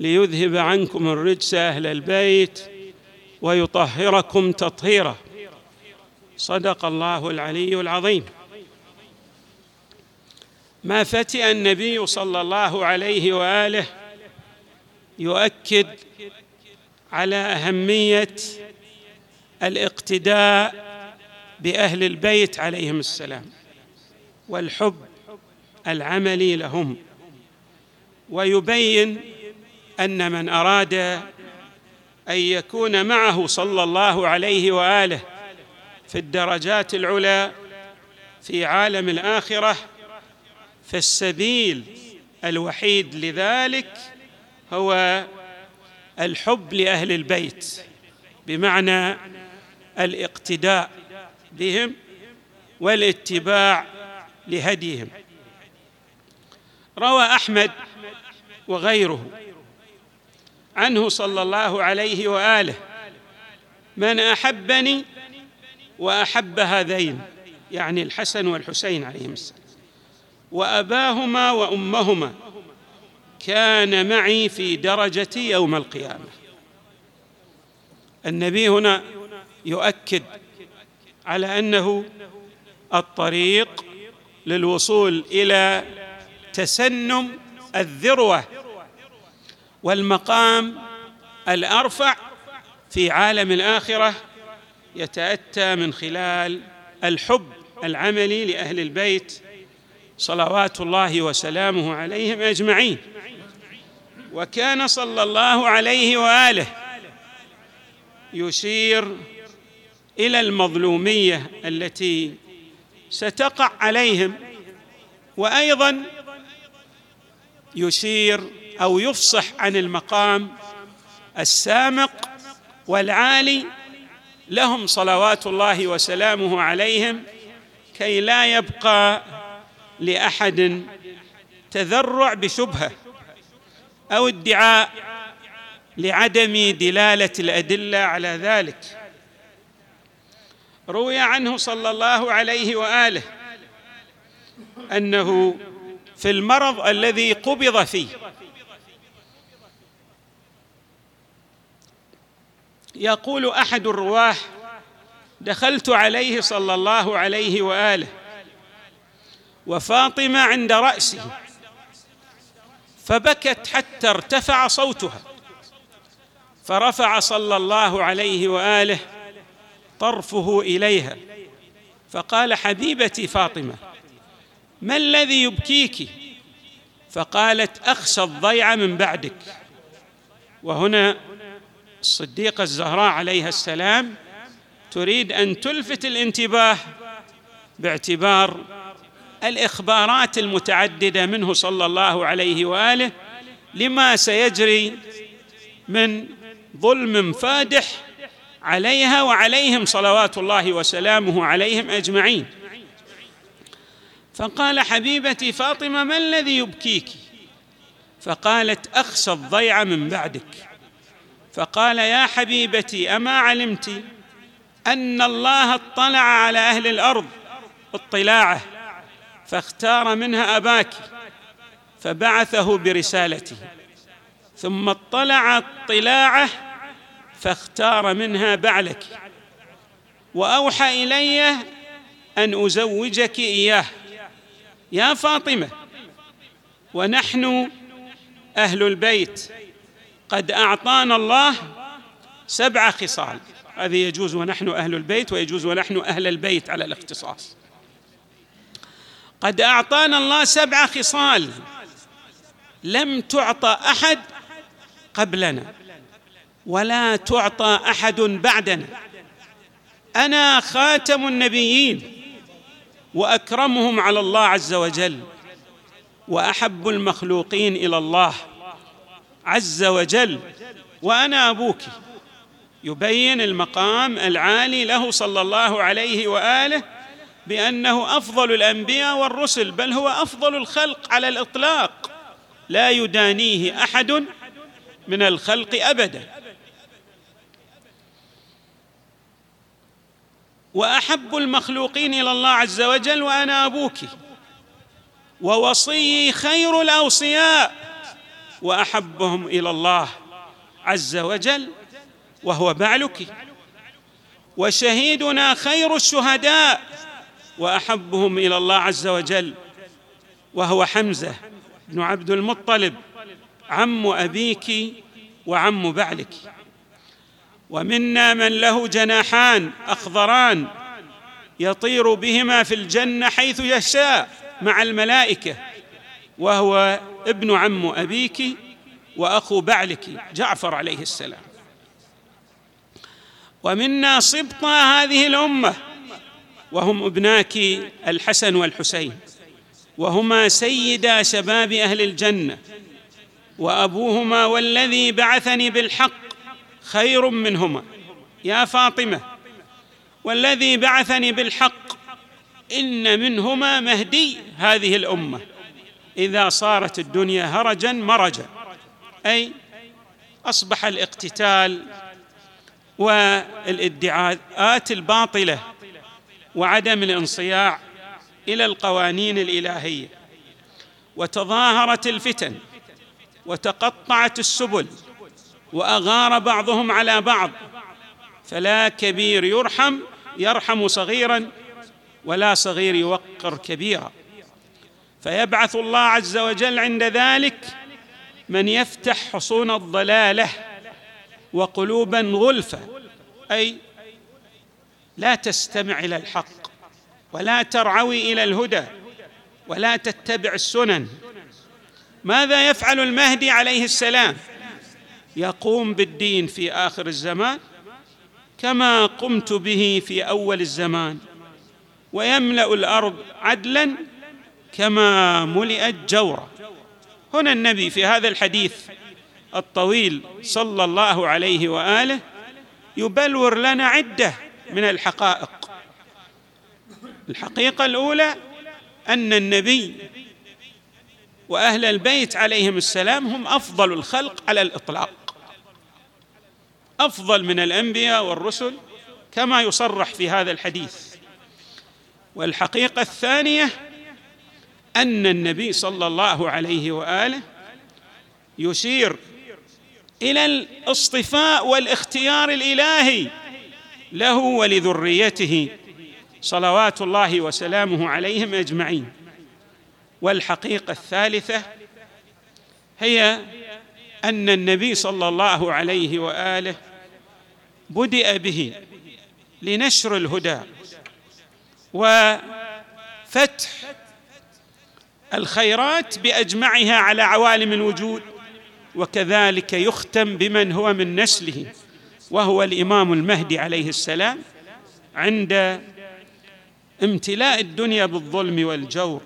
ليذهب عنكم الرجس أهل البيت ويطهركم تطهيرا. صدق الله العلي العظيم. ما فتئ النبي صلى الله عليه وآله يؤكد على أهمية الاقتداء بأهل البيت عليهم السلام والحب العملي لهم. ويبين أن من أراد أن يكون معه صلى الله عليه وآله في الدرجات العلى في عالم الآخرة فالسبيل الوحيد لذلك هو الحب لأهل البيت بمعنى الاقتداء بهم والاتباع لهديهم. روى أحمد وغيره. عنه صلى الله عليه وآله. من أحبني وأحب هذين يعني الحسن والحسين عليهم السلام. وأباهما وأمهما كان معي في درجتي يوم القيامة. النبي هنا يؤكد على أنه الطريق للوصول إلى تسنم الذروة والمقام الأرفع في عالم الآخرة يتأتى من خلال الحب العملي لأهل البيت صلوات الله وسلامه عليهم أجمعين. وكان صلى الله عليه وآله يشير إلى المظلومية التي ستقع عليهم وأيضا يشير أو يفصح عن المقام السامق والعالي لهم صلوات الله وسلامه عليهم كي لا يبقى لأحد تذرع بشبهة أو ادعاء لعدم دلالة الأدلة على ذلك. روي عنه صلى الله عليه وآله أنه في المرض الذي قبض فيه يقول أحد الرواة دخلت عليه صلى الله عليه وآله وفاطمة عند رأسه فبكت حتى ارتفع صوتها فرفع صلى الله عليه وآله طرفه إليها فقال حبيبتي فاطمة ما الذي يبكيك؟ فقالت أخشى الضيع من بعدك. وهنا الصديقه الزهراء عليها السلام تريد أن تلفت الانتباه باعتبار الإخبارات المتعددة منه صلى الله عليه وآله لما سيجري من ظلم فادح عليها وعليهم صلوات الله وسلامه عليهم أجمعين. فقال حبيبتي فاطمة ما الذي يبكيك؟ فقالت أخشى الضيع من بعدك. فقال يا حبيبتي أما علمت أن الله اطلع على أهل الأرض اطلاعه فاختار منها أباك فبعثه برسالته. ثم اطلع اطلاعه فاختار منها بعلك. وأوحى إلي أن أزوجك إياه. يا فاطمة ونحن أهل البيت. قد أعطانا الله سبع خصال. هذه يجوز ونحن أهل البيت ويجوز ونحن أهل البيت على الاختصاص. قد أعطانا الله سبع خصال. لم تعطى أحد قبلنا ولا تعطى أحد بعدنا. أنا خاتم النبيين وأكرمهم على الله عز وجل وأحب المخلوقين إلى الله. عز وجل وأنا أبوك. يبين المقام العالي له صلى الله عليه وآله بأنه أفضل الأنبياء والرسل بل هو أفضل الخلق على الإطلاق. لا يدانيه أحد من الخلق أبدا. وأحب المخلوقين إلى الله عز وجل وأنا أبوك. ووصيي خير الأوصياء. وأحبهم إلى الله عز وجل وهو بعلك وشهيدنا خير الشهداء وأحبهم إلى الله عز وجل وهو حمزة بن عبد المطلب عم أبيك وعم بعلك. ومنا من له جناحان أخضران يطير بهما في الجنة حيث يشاء مع الملائكة وهو ابن عم أبيك وأخو بعلك جعفر عليه السلام. ومنا سبطى هذه الأمة وهم ابناك الحسن والحسين وهما سيدا شباب أهل الجنة وأبوهما والذي بعثني بالحق خير منهما. يا فاطمة والذي بعثني بالحق إن منهما مهدي هذه الأمة. إذا صارت الدنيا هرجا مرجا. أي أصبح الاقتتال والادعاءات الباطلة وعدم الانصياع إلى القوانين الإلهية. وتظاهرت الفتن وتقطعت السبل وأغار بعضهم على بعض. فلا كبير يرحم يرحم صغيرا ولا صغير يوقر كبيرا. فيبعث الله عز وجل عند ذلك من يفتح حصون الضلالة وقلوبا غلفة. أي لا تستمع إلى الحق ولا ترعوي إلى الهدى ولا تتبع السنن. ماذا يفعل المهدي عليه السلام؟ يقوم بالدين في آخر الزمان كما قمت به في أول الزمان ويملأ الأرض عدلا كما ملئت جورا. هنا النبي في هذا الحديث الطويل صلى الله عليه وآله يبلور لنا عدة من الحقائق. الحقيقة الأولى أن النبي وأهل البيت عليهم السلام هم أفضل الخلق على الإطلاق. أفضل من الأنبياء والرسل كما يصرح في هذا الحديث. والحقيقة الثانية أن النبي صلى الله عليه وآله يشير إلى الاصطفاء والاختيار الإلهي له ولذريته صلوات الله وسلامه عليهم أجمعين. والحقيقة الثالثة هي أن النبي صلى الله عليه وآله بدأ به لنشر الهدى وفتح الخيرات بأجمعها على عوالم الوجود وكذلك يختم بمن هو من نسله وهو الإمام المهدي عليه السلام عند امتلاء الدنيا بالظلم والجور.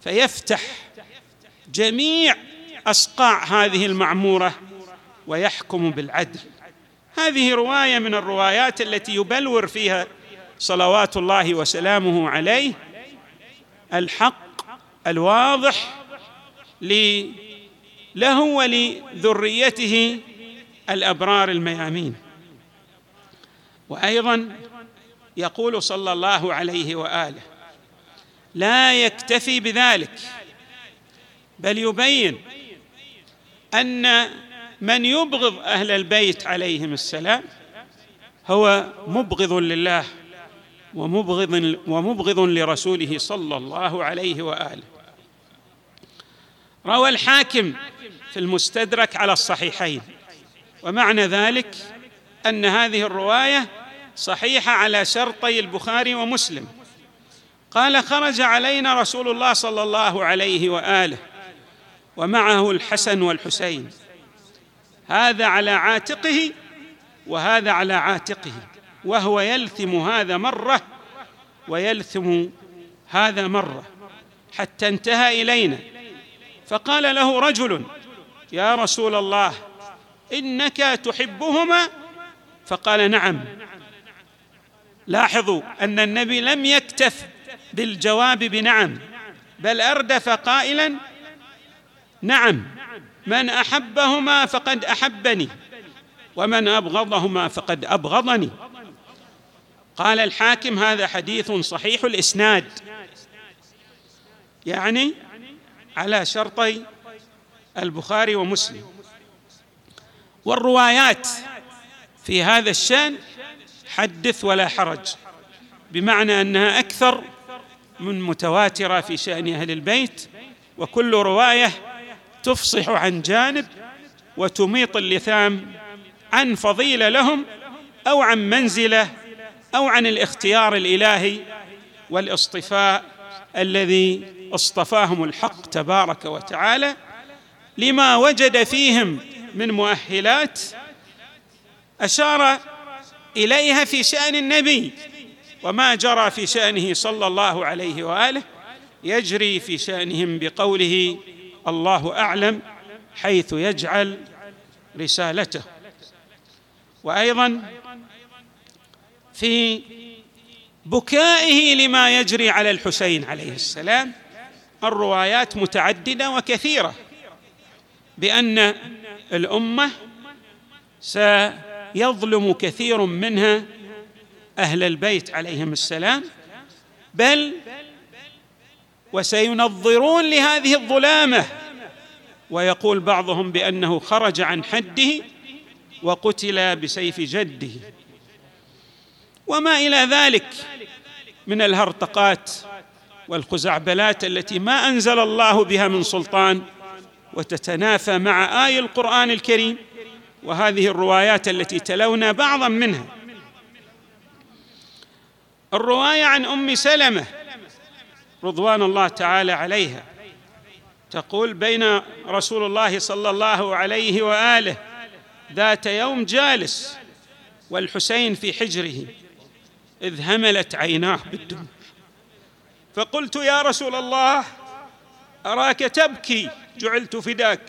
فيفتح جميع اصقاع هذه المعمورة ويحكم بالعدل. هذه رواية من الروايات التي يبلور فيها صلوات الله وسلامه عليه الحق الواضح له ولذريته الأبرار الميامين. وأيضا يقول صلى الله عليه وآله لا يكتفي بذلك بل يبين أن من يبغض أهل البيت عليهم السلام هو مبغض لله ومبغض ومبغض لرسوله صلى الله عليه وآله. روى الحاكم في المستدرك على الصحيحين. ومعنى ذلك أن هذه الرواية صحيحة على شرطي البخاري ومسلم. قال خرج علينا رسول الله صلى الله عليه وآله ومعه الحسن والحسين. هذا على عاتقه وهذا على عاتقه وهو يلثم هذا مرة ويلثم هذا مرة حتى انتهى إلينا. فقال له رجل يا رسول الله إنك تحبهما؟ فقال نعم. لاحظوا أن النبي لم يكتف بالجواب بنعم بل أردف قائلا نعم من أحبهما فقد أحبني ومن أبغضهما فقد أبغضني. قال الحاكم هذا حديث صحيح الإسناد. يعني على شرطي البخاري ومسلم. والروايات في هذا الشأن حدث ولا حرج بمعنى أنها أكثر من متواترة في شأن أهل البيت وكل رواية تفصح عن جانب وتميط اللثام عن فضيلة لهم أو عن منزلة أو عن الاختيار الإلهي والإصطفاء الذي أصطفاهم الحق تبارك وتعالى لما وجد فيهم من مؤهلات أشار إليها في شأن النبي وما جرى في شأنه صلى الله عليه وآله يجري في شأنهم بقوله الله أعلم حيث يجعل رسالته. وأيضا في بكائه لما يجري على الحسين عليه السلام الروايات متعددة وكثيرة بأن الأمة سيظلم كثير منها أهل البيت عليهم السلام بل وسينظرون لهذه الظلامة ويقول بعضهم بأنه خرج عن حده وقتل بسيف جده. وما إلى ذلك من الهرطقات والخزعبلات التي ما أنزل الله بها من سلطان وتتنافى مع اي القرآن الكريم وهذه الروايات التي تلونا بعضا منها. الرواية عن أم سلمة رضوان الله تعالى عليها تقول بين رسول الله صلى الله عليه وآله ذات يوم جالس والحسين في حجره إذ هملت عيناه بالدم. فقلت يا رسول الله أراك تبكي؟ جعلت فداك.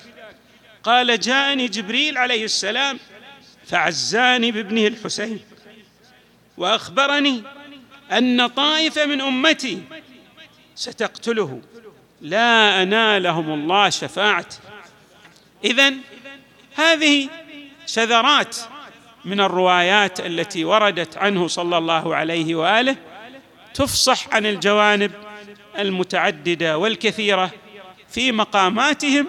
قال جاءني جبريل عليه السلام فعزاني بابنه الحسين وأخبرني أن طائفة من أمتي ستقتله. لا أنالهم الله شفاعتي إذن هذه شذرات من الروايات التي وردت عنه صلى الله عليه وآله تفصح عن الجوانب المتعددة والكثيرة في مقاماتهم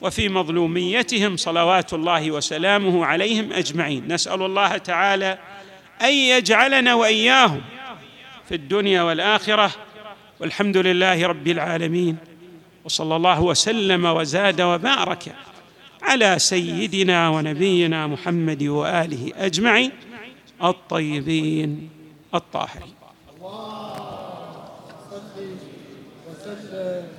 وفي مظلوميتهم صلوات الله وسلامه عليهم أجمعين. نسأل الله تعالى أن يجعلنا وإياهم في الدنيا والآخرة. والحمد لله رب العالمين. وصلى الله وسلم وزاد وبارك على سيدنا ونبينا محمد وآله أجمعين الطيبين الطاهرين. الله صل وسلم